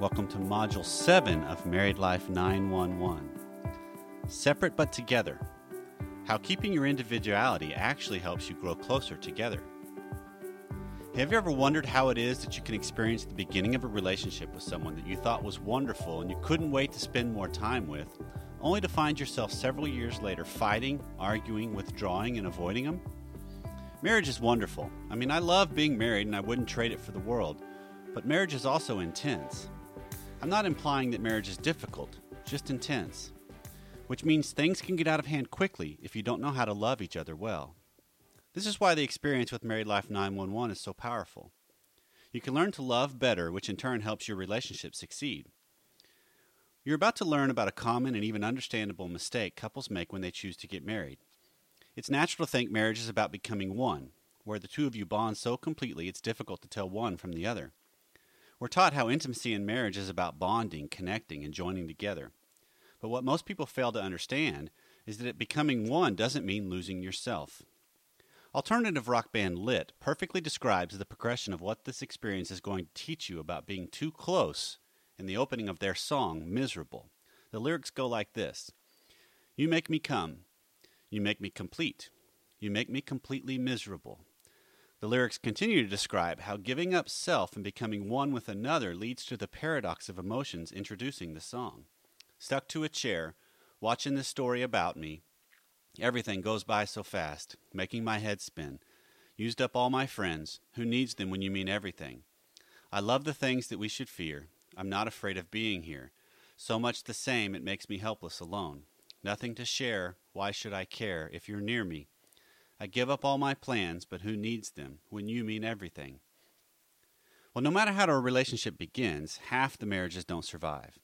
Welcome to Module 7 of Married Life 911. Separate but together. How keeping your individuality actually helps you grow closer together. Have you ever wondered how it is that you can experience the beginning of a relationship with someone that you thought was wonderful and you couldn't wait to spend more time with, only to find yourself several years later fighting, arguing, withdrawing, and avoiding them? Marriage is wonderful. I mean, I love being married and I wouldn't trade it for the world, but marriage is also intense. I'm not implying that marriage is difficult, just intense, which means things can get out of hand quickly if you don't know how to love each other well. This is why the experience with Married Life 911 is so powerful. You can learn to love better, which in turn helps your relationship succeed. You're about to learn about a common and even understandable mistake couples make when they choose to get married. It's natural to think marriage is about becoming one, where the two of you bond so completely it's difficult to tell one from the other. We're taught how intimacy in marriage is about bonding, connecting, and joining together. But what most people fail to understand is that becoming one doesn't mean losing yourself. Alternative rock band Lit perfectly describes the progression of what this experience is going to teach you about being too close in the opening of their song, Miserable. The lyrics go like this You make me come. You make me complete. You make me completely miserable. The lyrics continue to describe how giving up self and becoming one with another leads to the paradox of emotions introducing the song. Stuck to a chair, watching this story about me, everything goes by so fast, making my head spin. Used up all my friends. Who needs them when you mean everything? I love the things that we should fear. I'm not afraid of being here. So much the same, it makes me helpless alone. Nothing to share. Why should I care if you're near me? I give up all my plans, but who needs them when you mean everything? Well, no matter how a relationship begins, half the marriages don't survive.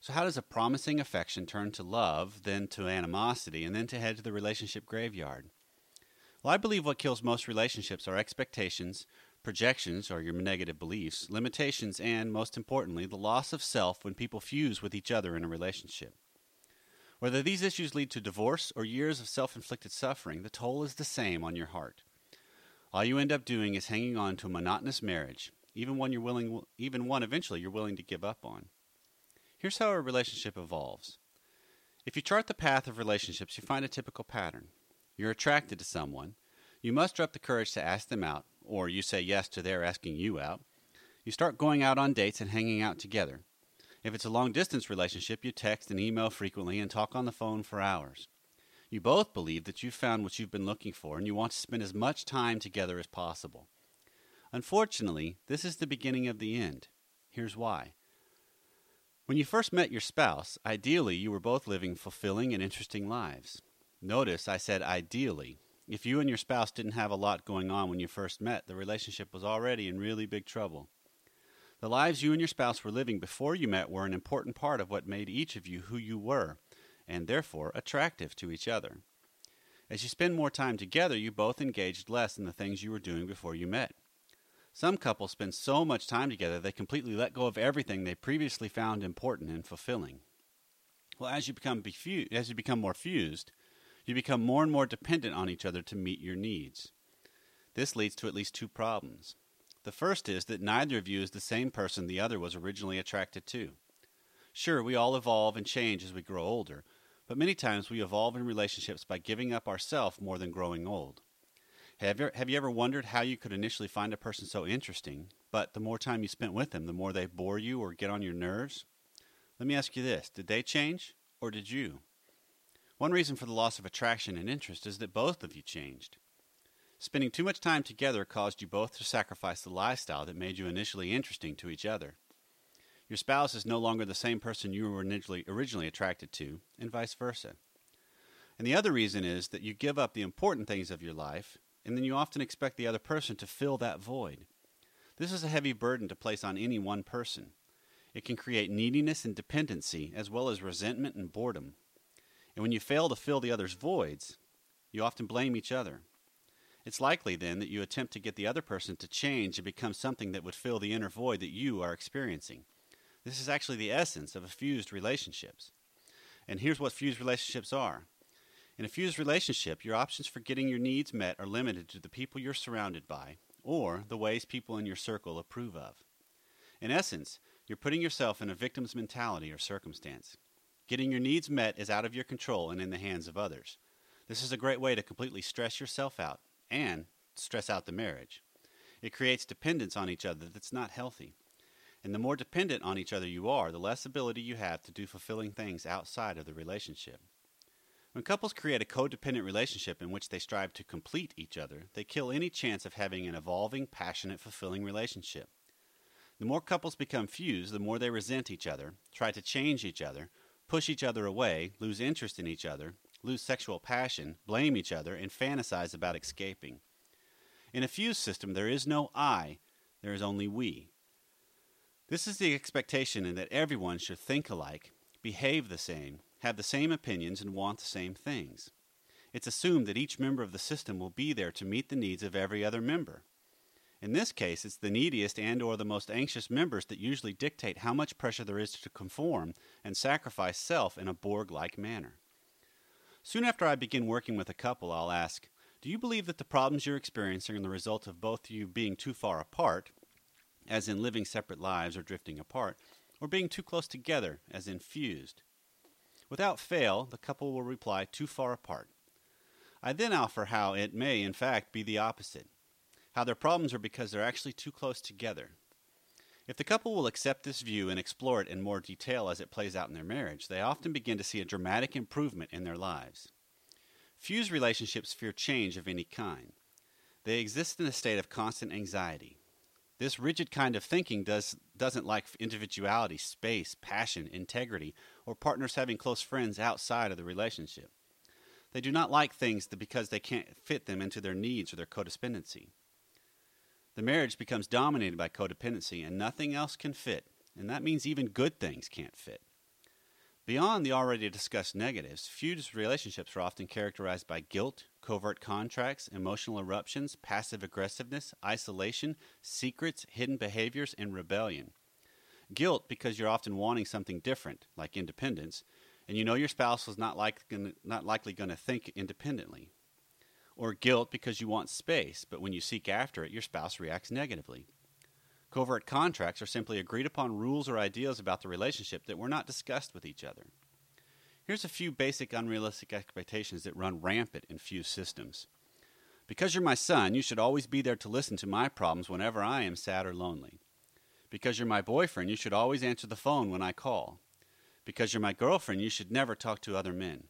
So, how does a promising affection turn to love, then to animosity, and then to head to the relationship graveyard? Well, I believe what kills most relationships are expectations, projections, or your negative beliefs, limitations, and, most importantly, the loss of self when people fuse with each other in a relationship. Whether these issues lead to divorce or years of self inflicted suffering, the toll is the same on your heart. All you end up doing is hanging on to a monotonous marriage, even one you're willing even one eventually you're willing to give up on. Here's how a relationship evolves. If you chart the path of relationships, you find a typical pattern. You're attracted to someone, you muster up the courage to ask them out, or you say yes to their asking you out. You start going out on dates and hanging out together. If it's a long distance relationship, you text and email frequently and talk on the phone for hours. You both believe that you've found what you've been looking for and you want to spend as much time together as possible. Unfortunately, this is the beginning of the end. Here's why. When you first met your spouse, ideally you were both living fulfilling and interesting lives. Notice I said ideally. If you and your spouse didn't have a lot going on when you first met, the relationship was already in really big trouble. The lives you and your spouse were living before you met were an important part of what made each of you who you were, and therefore attractive to each other. As you spend more time together, you both engaged less in the things you were doing before you met. Some couples spend so much time together they completely let go of everything they previously found important and fulfilling. Well, as you become befu- as you become more fused, you become more and more dependent on each other to meet your needs. This leads to at least two problems. The first is that neither of you is the same person the other was originally attracted to. Sure, we all evolve and change as we grow older, but many times we evolve in relationships by giving up ourself more than growing old. Have you, have you ever wondered how you could initially find a person so interesting, but the more time you spent with them, the more they bore you or get on your nerves? Let me ask you this did they change, or did you? One reason for the loss of attraction and interest is that both of you changed. Spending too much time together caused you both to sacrifice the lifestyle that made you initially interesting to each other. Your spouse is no longer the same person you were initially, originally attracted to, and vice versa. And the other reason is that you give up the important things of your life, and then you often expect the other person to fill that void. This is a heavy burden to place on any one person. It can create neediness and dependency, as well as resentment and boredom. And when you fail to fill the other's voids, you often blame each other. It's likely then that you attempt to get the other person to change and become something that would fill the inner void that you are experiencing. This is actually the essence of a fused relationships. And here's what fused relationships are. In a fused relationship, your options for getting your needs met are limited to the people you're surrounded by or the ways people in your circle approve of. In essence, you're putting yourself in a victim's mentality or circumstance. Getting your needs met is out of your control and in the hands of others. This is a great way to completely stress yourself out and stress out the marriage. It creates dependence on each other that's not healthy. And the more dependent on each other you are, the less ability you have to do fulfilling things outside of the relationship. When couples create a codependent relationship in which they strive to complete each other, they kill any chance of having an evolving, passionate, fulfilling relationship. The more couples become fused, the more they resent each other, try to change each other, push each other away, lose interest in each other, lose sexual passion, blame each other, and fantasize about escaping. In a fused system, there is no I, there is only we. This is the expectation in that everyone should think alike, behave the same, have the same opinions, and want the same things. It's assumed that each member of the system will be there to meet the needs of every other member. In this case, it's the neediest and or the most anxious members that usually dictate how much pressure there is to conform and sacrifice self in a Borg-like manner. Soon after I begin working with a couple, I'll ask, "Do you believe that the problems you're experiencing are the result of both of you being too far apart, as in living separate lives or drifting apart, or being too close together, as in fused?" Without fail, the couple will reply too far apart. I then offer how it may, in fact, be the opposite how their problems are because they're actually too close together. If the couple will accept this view and explore it in more detail as it plays out in their marriage, they often begin to see a dramatic improvement in their lives. Fused relationships fear change of any kind. They exist in a state of constant anxiety. This rigid kind of thinking does, doesn't like individuality, space, passion, integrity, or partners having close friends outside of the relationship. They do not like things because they can't fit them into their needs or their codependency. The marriage becomes dominated by codependency and nothing else can fit, and that means even good things can't fit. Beyond the already discussed negatives, fused relationships are often characterized by guilt, covert contracts, emotional eruptions, passive aggressiveness, isolation, secrets, hidden behaviors, and rebellion. Guilt because you're often wanting something different, like independence, and you know your spouse is not, like, not likely going to think independently or guilt because you want space, but when you seek after it, your spouse reacts negatively. Covert contracts are simply agreed upon rules or ideas about the relationship that were not discussed with each other. Here's a few basic unrealistic expectations that run rampant in fused systems. Because you're my son, you should always be there to listen to my problems whenever I am sad or lonely. Because you're my boyfriend, you should always answer the phone when I call. Because you're my girlfriend, you should never talk to other men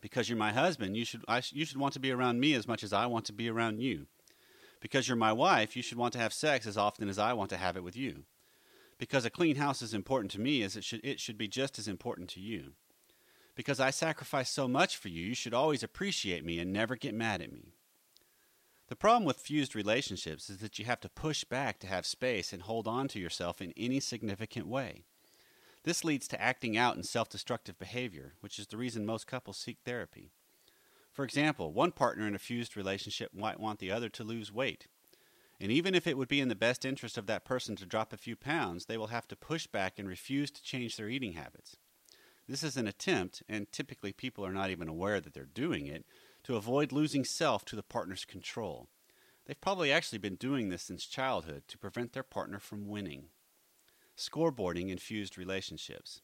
because you're my husband, you should I, you should want to be around me as much as I want to be around you. Because you're my wife, you should want to have sex as often as I want to have it with you. Because a clean house is important to me as it should it should be just as important to you. Because I sacrifice so much for you, you should always appreciate me and never get mad at me. The problem with fused relationships is that you have to push back to have space and hold on to yourself in any significant way. This leads to acting out in self destructive behavior, which is the reason most couples seek therapy. For example, one partner in a fused relationship might want the other to lose weight. And even if it would be in the best interest of that person to drop a few pounds, they will have to push back and refuse to change their eating habits. This is an attempt, and typically people are not even aware that they're doing it, to avoid losing self to the partner's control. They've probably actually been doing this since childhood to prevent their partner from winning scoreboarding in fused relationships.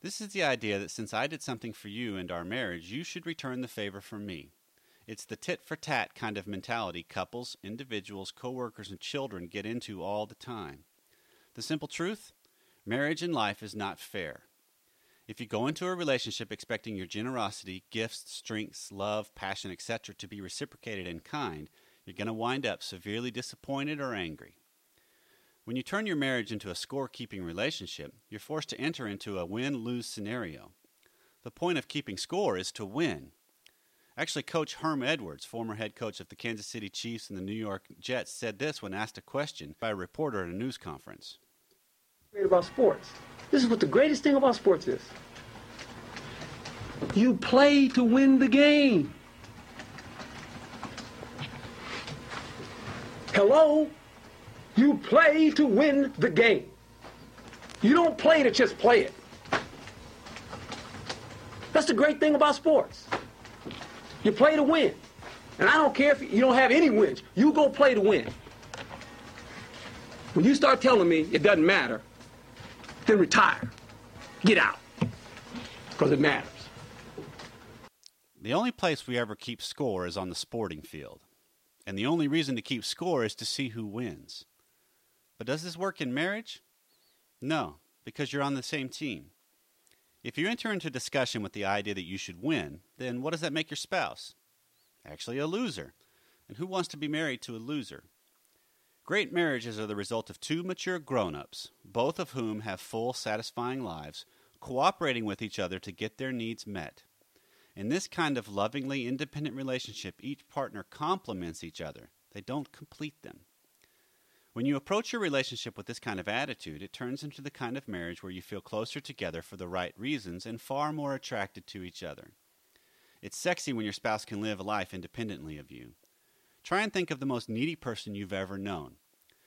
This is the idea that since I did something for you and our marriage, you should return the favor from me. It's the tit for tat kind of mentality couples, individuals, coworkers, and children get into all the time. The simple truth marriage and life is not fair. If you go into a relationship expecting your generosity, gifts, strengths, love, passion, etc., to be reciprocated in kind, you're going to wind up severely disappointed or angry. When you turn your marriage into a scorekeeping relationship, you're forced to enter into a win lose scenario. The point of keeping score is to win. Actually, Coach Herm Edwards, former head coach of the Kansas City Chiefs and the New York Jets, said this when asked a question by a reporter at a news conference. About sports. This is what the greatest thing about sports is. You play to win the game. Hello? You play to win the game. You don't play to just play it. That's the great thing about sports. You play to win. And I don't care if you don't have any wins. You go play to win. When you start telling me it doesn't matter, then retire. Get out. Because it matters. The only place we ever keep score is on the sporting field. And the only reason to keep score is to see who wins. But does this work in marriage? No, because you're on the same team. If you enter into discussion with the idea that you should win, then what does that make your spouse? Actually, a loser. And who wants to be married to a loser? Great marriages are the result of two mature grown ups, both of whom have full, satisfying lives, cooperating with each other to get their needs met. In this kind of lovingly independent relationship, each partner complements each other, they don't complete them. When you approach your relationship with this kind of attitude, it turns into the kind of marriage where you feel closer together for the right reasons and far more attracted to each other. It's sexy when your spouse can live a life independently of you. Try and think of the most needy person you've ever known.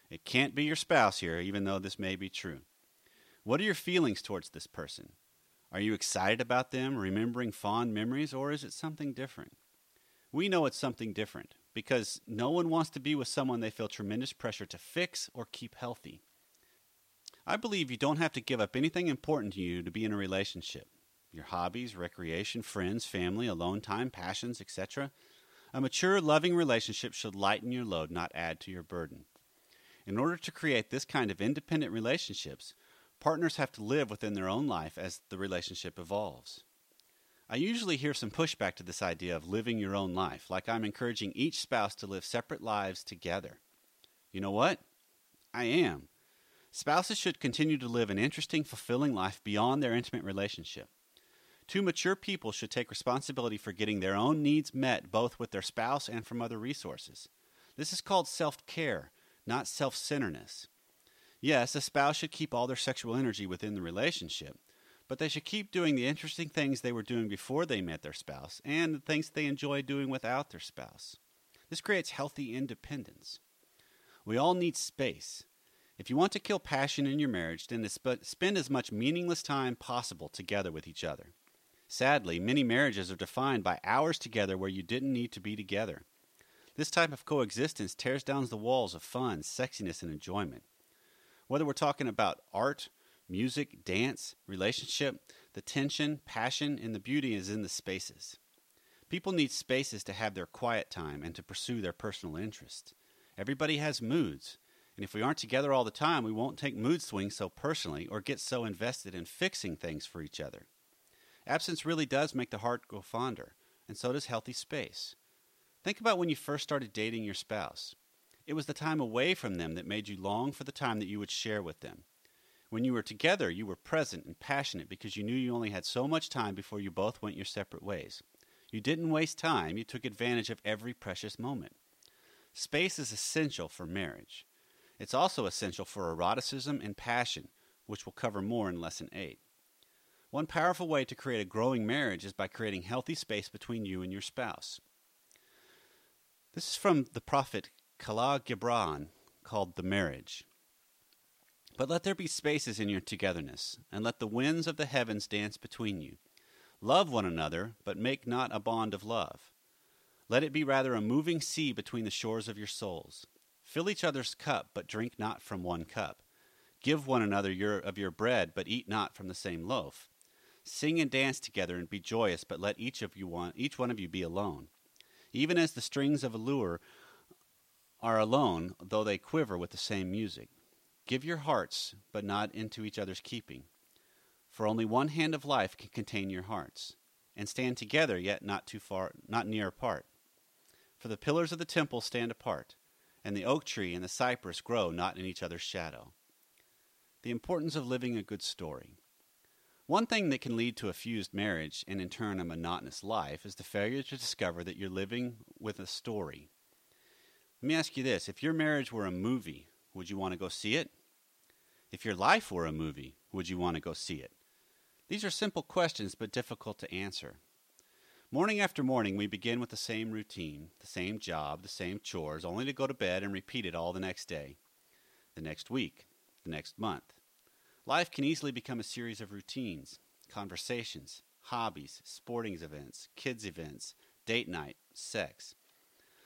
It can't be your spouse here, even though this may be true. What are your feelings towards this person? Are you excited about them, remembering fond memories, or is it something different? We know it's something different because no one wants to be with someone they feel tremendous pressure to fix or keep healthy. I believe you don't have to give up anything important to you to be in a relationship your hobbies, recreation, friends, family, alone time, passions, etc. A mature, loving relationship should lighten your load, not add to your burden. In order to create this kind of independent relationships, partners have to live within their own life as the relationship evolves. I usually hear some pushback to this idea of living your own life, like I'm encouraging each spouse to live separate lives together. You know what? I am. Spouses should continue to live an interesting, fulfilling life beyond their intimate relationship. Two mature people should take responsibility for getting their own needs met both with their spouse and from other resources. This is called self care, not self centeredness. Yes, a spouse should keep all their sexual energy within the relationship, but they should keep doing the interesting things they were doing before they met their spouse and the things they enjoy doing without their spouse. This creates healthy independence. We all need space. If you want to kill passion in your marriage, then spend as much meaningless time possible together with each other. Sadly, many marriages are defined by hours together where you didn't need to be together. This type of coexistence tears down the walls of fun, sexiness, and enjoyment. Whether we're talking about art, music, dance, relationship, the tension, passion, and the beauty is in the spaces. People need spaces to have their quiet time and to pursue their personal interests. Everybody has moods, and if we aren't together all the time, we won't take mood swings so personally or get so invested in fixing things for each other. Absence really does make the heart go fonder, and so does healthy space. Think about when you first started dating your spouse. It was the time away from them that made you long for the time that you would share with them. When you were together, you were present and passionate because you knew you only had so much time before you both went your separate ways. You didn't waste time, you took advantage of every precious moment. Space is essential for marriage. It's also essential for eroticism and passion, which we'll cover more in Lesson 8. One powerful way to create a growing marriage is by creating healthy space between you and your spouse. This is from the prophet Kahlil Gibran called The Marriage. But let there be spaces in your togetherness, and let the winds of the heavens dance between you. Love one another, but make not a bond of love. Let it be rather a moving sea between the shores of your souls. Fill each other's cup, but drink not from one cup. Give one another your, of your bread, but eat not from the same loaf. Sing and dance together and be joyous, but let each of you one, each one of you be alone. Even as the strings of a lyre are alone, though they quiver with the same music. Give your hearts, but not into each other's keeping. For only one hand of life can contain your hearts, and stand together, yet not too far, not near apart. For the pillars of the temple stand apart, and the oak tree and the cypress grow not in each other's shadow. The importance of living a good story. One thing that can lead to a fused marriage and in turn a monotonous life is the failure to discover that you're living with a story. Let me ask you this if your marriage were a movie, would you want to go see it? If your life were a movie, would you want to go see it? These are simple questions but difficult to answer. Morning after morning, we begin with the same routine, the same job, the same chores, only to go to bed and repeat it all the next day, the next week, the next month. Life can easily become a series of routines, conversations, hobbies, sporting events, kids' events, date night, sex.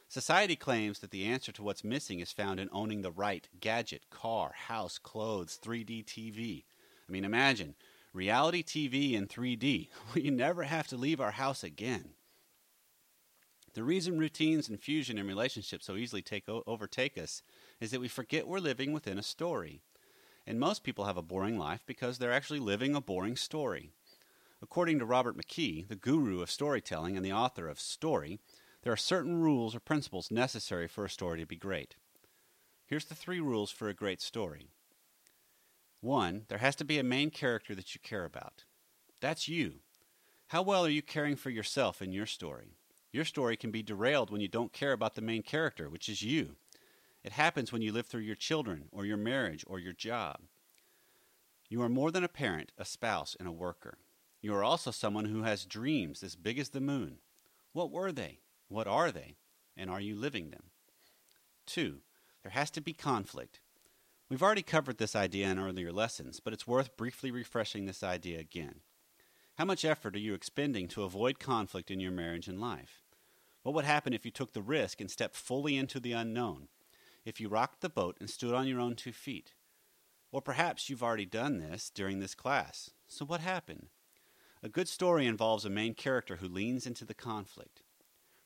Society claims that the answer to what's missing is found in owning the right gadget, car, house, clothes, 3D TV. I mean, imagine reality TV in 3D. We never have to leave our house again. The reason routines and fusion in relationships so easily take overtake us is that we forget we're living within a story. And most people have a boring life because they're actually living a boring story. According to Robert McKee, the guru of storytelling and the author of Story, there are certain rules or principles necessary for a story to be great. Here's the three rules for a great story. One, there has to be a main character that you care about. That's you. How well are you caring for yourself in your story? Your story can be derailed when you don't care about the main character, which is you. It happens when you live through your children, or your marriage, or your job. You are more than a parent, a spouse, and a worker. You are also someone who has dreams as big as the moon. What were they? What are they? And are you living them? Two, there has to be conflict. We've already covered this idea in earlier lessons, but it's worth briefly refreshing this idea again. How much effort are you expending to avoid conflict in your marriage and life? What would happen if you took the risk and stepped fully into the unknown? if you rocked the boat and stood on your own two feet. Or perhaps you've already done this during this class. So what happened? A good story involves a main character who leans into the conflict.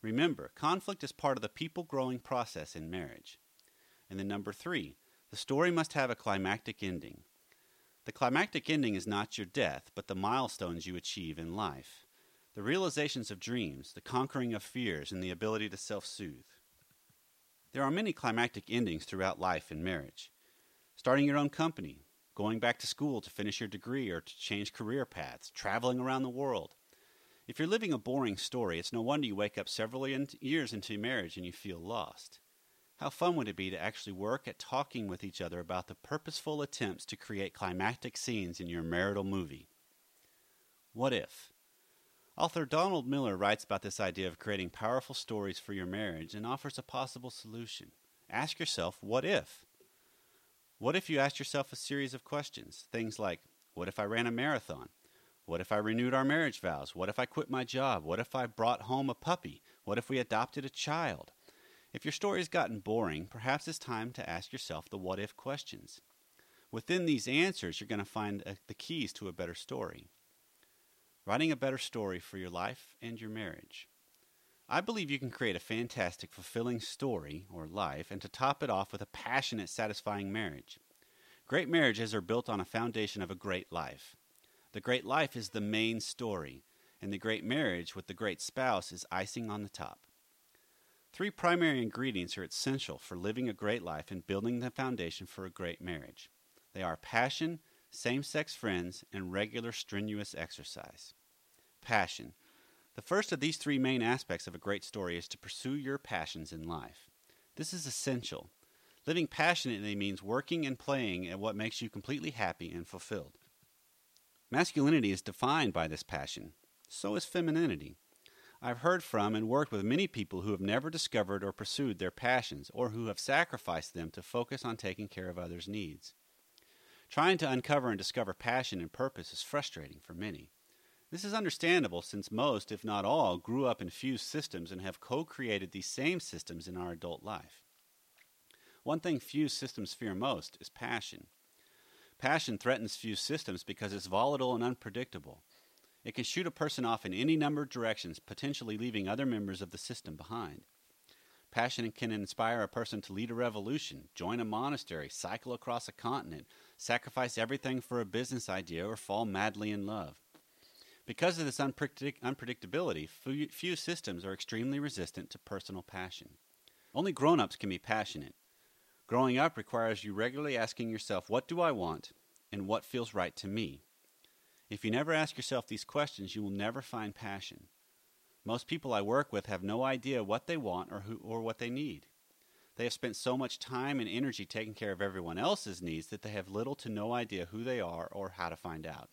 Remember, conflict is part of the people growing process in marriage. And then number three, the story must have a climactic ending. The climactic ending is not your death, but the milestones you achieve in life. The realizations of dreams, the conquering of fears, and the ability to self soothe. There are many climactic endings throughout life and marriage. Starting your own company, going back to school to finish your degree or to change career paths, traveling around the world. If you're living a boring story, it's no wonder you wake up several years into your marriage and you feel lost. How fun would it be to actually work at talking with each other about the purposeful attempts to create climactic scenes in your marital movie? What if? Author Donald Miller writes about this idea of creating powerful stories for your marriage and offers a possible solution. Ask yourself, what if? What if you asked yourself a series of questions? Things like, what if I ran a marathon? What if I renewed our marriage vows? What if I quit my job? What if I brought home a puppy? What if we adopted a child? If your story has gotten boring, perhaps it's time to ask yourself the what if questions. Within these answers, you're going to find uh, the keys to a better story writing a better story for your life and your marriage. I believe you can create a fantastic, fulfilling story or life and to top it off with a passionate, satisfying marriage. Great marriages are built on a foundation of a great life. The great life is the main story, and the great marriage with the great spouse is icing on the top. Three primary ingredients are essential for living a great life and building the foundation for a great marriage. They are passion, same sex friends, and regular strenuous exercise. Passion. The first of these three main aspects of a great story is to pursue your passions in life. This is essential. Living passionately means working and playing at what makes you completely happy and fulfilled. Masculinity is defined by this passion. So is femininity. I've heard from and worked with many people who have never discovered or pursued their passions or who have sacrificed them to focus on taking care of others' needs. Trying to uncover and discover passion and purpose is frustrating for many. This is understandable since most, if not all, grew up in fused systems and have co created these same systems in our adult life. One thing fused systems fear most is passion. Passion threatens fused systems because it's volatile and unpredictable. It can shoot a person off in any number of directions, potentially leaving other members of the system behind. Passion can inspire a person to lead a revolution, join a monastery, cycle across a continent, sacrifice everything for a business idea, or fall madly in love. Because of this unpredict- unpredictability, few systems are extremely resistant to personal passion. Only grown ups can be passionate. Growing up requires you regularly asking yourself, What do I want? and what feels right to me? If you never ask yourself these questions, you will never find passion. Most people I work with have no idea what they want or, who, or what they need. They have spent so much time and energy taking care of everyone else's needs that they have little to no idea who they are or how to find out.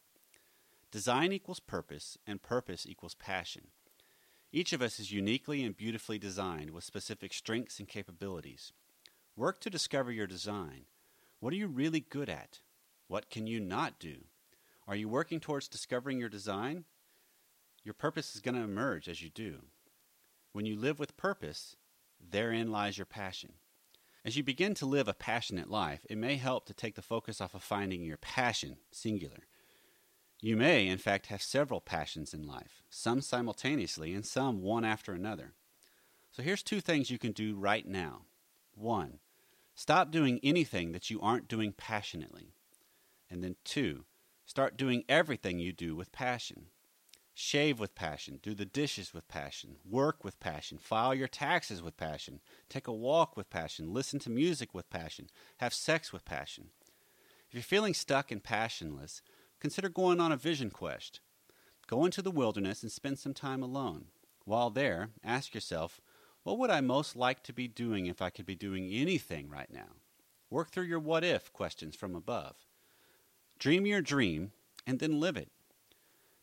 Design equals purpose, and purpose equals passion. Each of us is uniquely and beautifully designed with specific strengths and capabilities. Work to discover your design. What are you really good at? What can you not do? Are you working towards discovering your design? Your purpose is going to emerge as you do. When you live with purpose, therein lies your passion. As you begin to live a passionate life, it may help to take the focus off of finding your passion, singular. You may, in fact, have several passions in life, some simultaneously and some one after another. So here's two things you can do right now. One, stop doing anything that you aren't doing passionately. And then two, start doing everything you do with passion. Shave with passion, do the dishes with passion, work with passion, file your taxes with passion, take a walk with passion, listen to music with passion, have sex with passion. If you're feeling stuck and passionless, consider going on a vision quest. Go into the wilderness and spend some time alone. While there, ask yourself, what would I most like to be doing if I could be doing anything right now? Work through your what if questions from above. Dream your dream and then live it.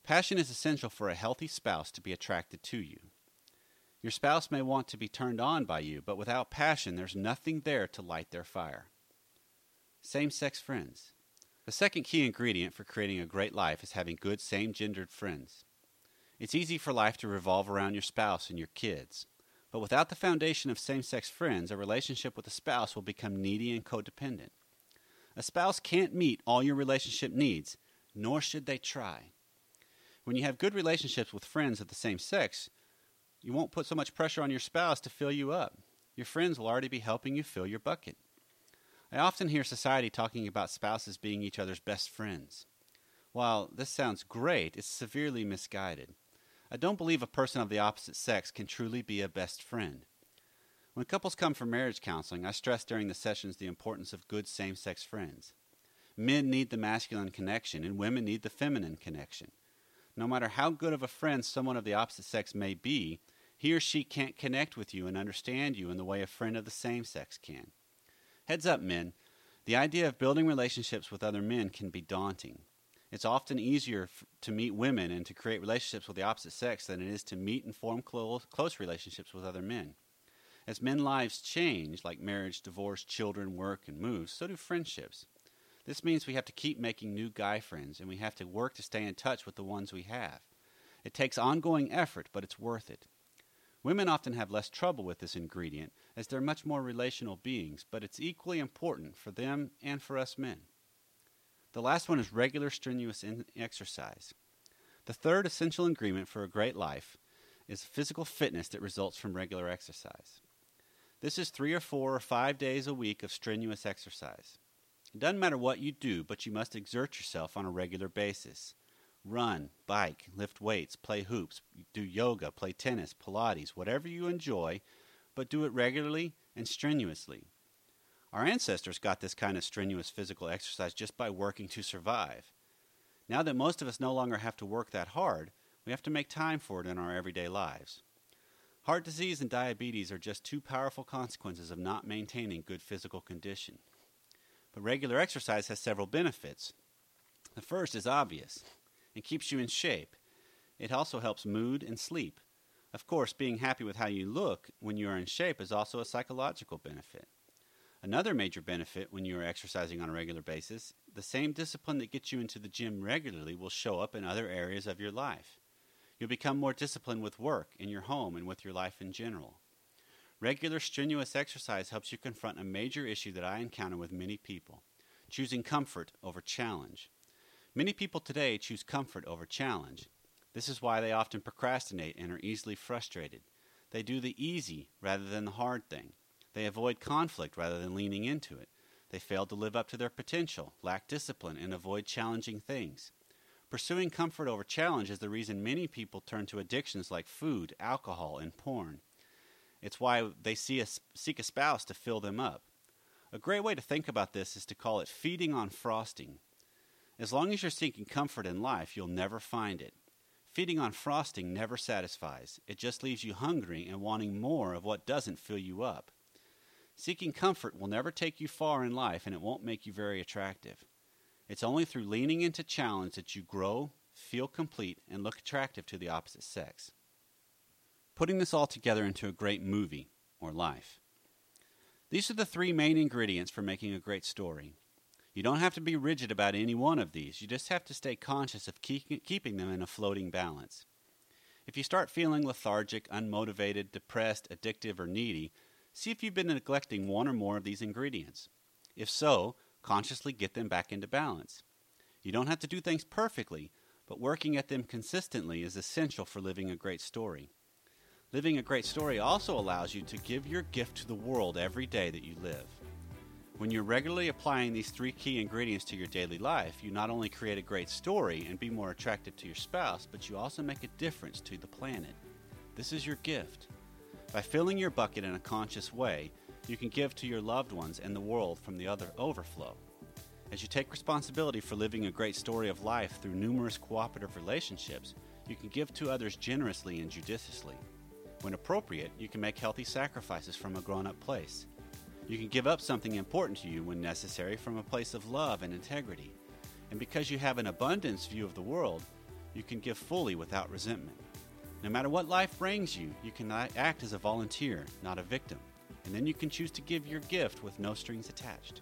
Passion is essential for a healthy spouse to be attracted to you. Your spouse may want to be turned on by you, but without passion, there's nothing there to light their fire. Same sex friends. The second key ingredient for creating a great life is having good same gendered friends. It's easy for life to revolve around your spouse and your kids, but without the foundation of same sex friends, a relationship with a spouse will become needy and codependent. A spouse can't meet all your relationship needs, nor should they try. When you have good relationships with friends of the same sex, you won't put so much pressure on your spouse to fill you up. Your friends will already be helping you fill your bucket. I often hear society talking about spouses being each other's best friends. While this sounds great, it's severely misguided. I don't believe a person of the opposite sex can truly be a best friend. When couples come for marriage counseling, I stress during the sessions the importance of good same sex friends. Men need the masculine connection, and women need the feminine connection. No matter how good of a friend someone of the opposite sex may be, he or she can't connect with you and understand you in the way a friend of the same sex can. Heads up, men. The idea of building relationships with other men can be daunting. It's often easier f- to meet women and to create relationships with the opposite sex than it is to meet and form close, close relationships with other men. As men's lives change, like marriage, divorce, children, work, and moves, so do friendships. This means we have to keep making new guy friends, and we have to work to stay in touch with the ones we have. It takes ongoing effort, but it's worth it. Women often have less trouble with this ingredient as they're much more relational beings, but it's equally important for them and for us men. The last one is regular strenuous exercise. The third essential ingredient for a great life is physical fitness that results from regular exercise. This is three or four or five days a week of strenuous exercise. It doesn't matter what you do, but you must exert yourself on a regular basis run, bike, lift weights, play hoops, do yoga, play tennis, Pilates, whatever you enjoy, but do it regularly and strenuously. Our ancestors got this kind of strenuous physical exercise just by working to survive. Now that most of us no longer have to work that hard, we have to make time for it in our everyday lives. Heart disease and diabetes are just two powerful consequences of not maintaining good physical condition. But regular exercise has several benefits. The first is obvious it keeps you in shape. It also helps mood and sleep. Of course, being happy with how you look when you are in shape is also a psychological benefit. Another major benefit when you are exercising on a regular basis, the same discipline that gets you into the gym regularly will show up in other areas of your life. You'll become more disciplined with work, in your home, and with your life in general. Regular strenuous exercise helps you confront a major issue that I encounter with many people choosing comfort over challenge. Many people today choose comfort over challenge. This is why they often procrastinate and are easily frustrated. They do the easy rather than the hard thing. They avoid conflict rather than leaning into it. They fail to live up to their potential, lack discipline, and avoid challenging things. Pursuing comfort over challenge is the reason many people turn to addictions like food, alcohol, and porn. It's why they see a, seek a spouse to fill them up. A great way to think about this is to call it feeding on frosting. As long as you're seeking comfort in life, you'll never find it. Feeding on frosting never satisfies. It just leaves you hungry and wanting more of what doesn't fill you up. Seeking comfort will never take you far in life and it won't make you very attractive. It's only through leaning into challenge that you grow, feel complete, and look attractive to the opposite sex. Putting this all together into a great movie or life. These are the three main ingredients for making a great story. You don't have to be rigid about any one of these, you just have to stay conscious of keep, keeping them in a floating balance. If you start feeling lethargic, unmotivated, depressed, addictive, or needy, see if you've been neglecting one or more of these ingredients. If so, consciously get them back into balance. You don't have to do things perfectly, but working at them consistently is essential for living a great story. Living a great story also allows you to give your gift to the world every day that you live. When you're regularly applying these three key ingredients to your daily life, you not only create a great story and be more attractive to your spouse, but you also make a difference to the planet. This is your gift. By filling your bucket in a conscious way, you can give to your loved ones and the world from the other overflow. As you take responsibility for living a great story of life through numerous cooperative relationships, you can give to others generously and judiciously. When appropriate, you can make healthy sacrifices from a grown up place. You can give up something important to you when necessary from a place of love and integrity. And because you have an abundance view of the world, you can give fully without resentment. No matter what life brings you, you can act as a volunteer, not a victim. And then you can choose to give your gift with no strings attached.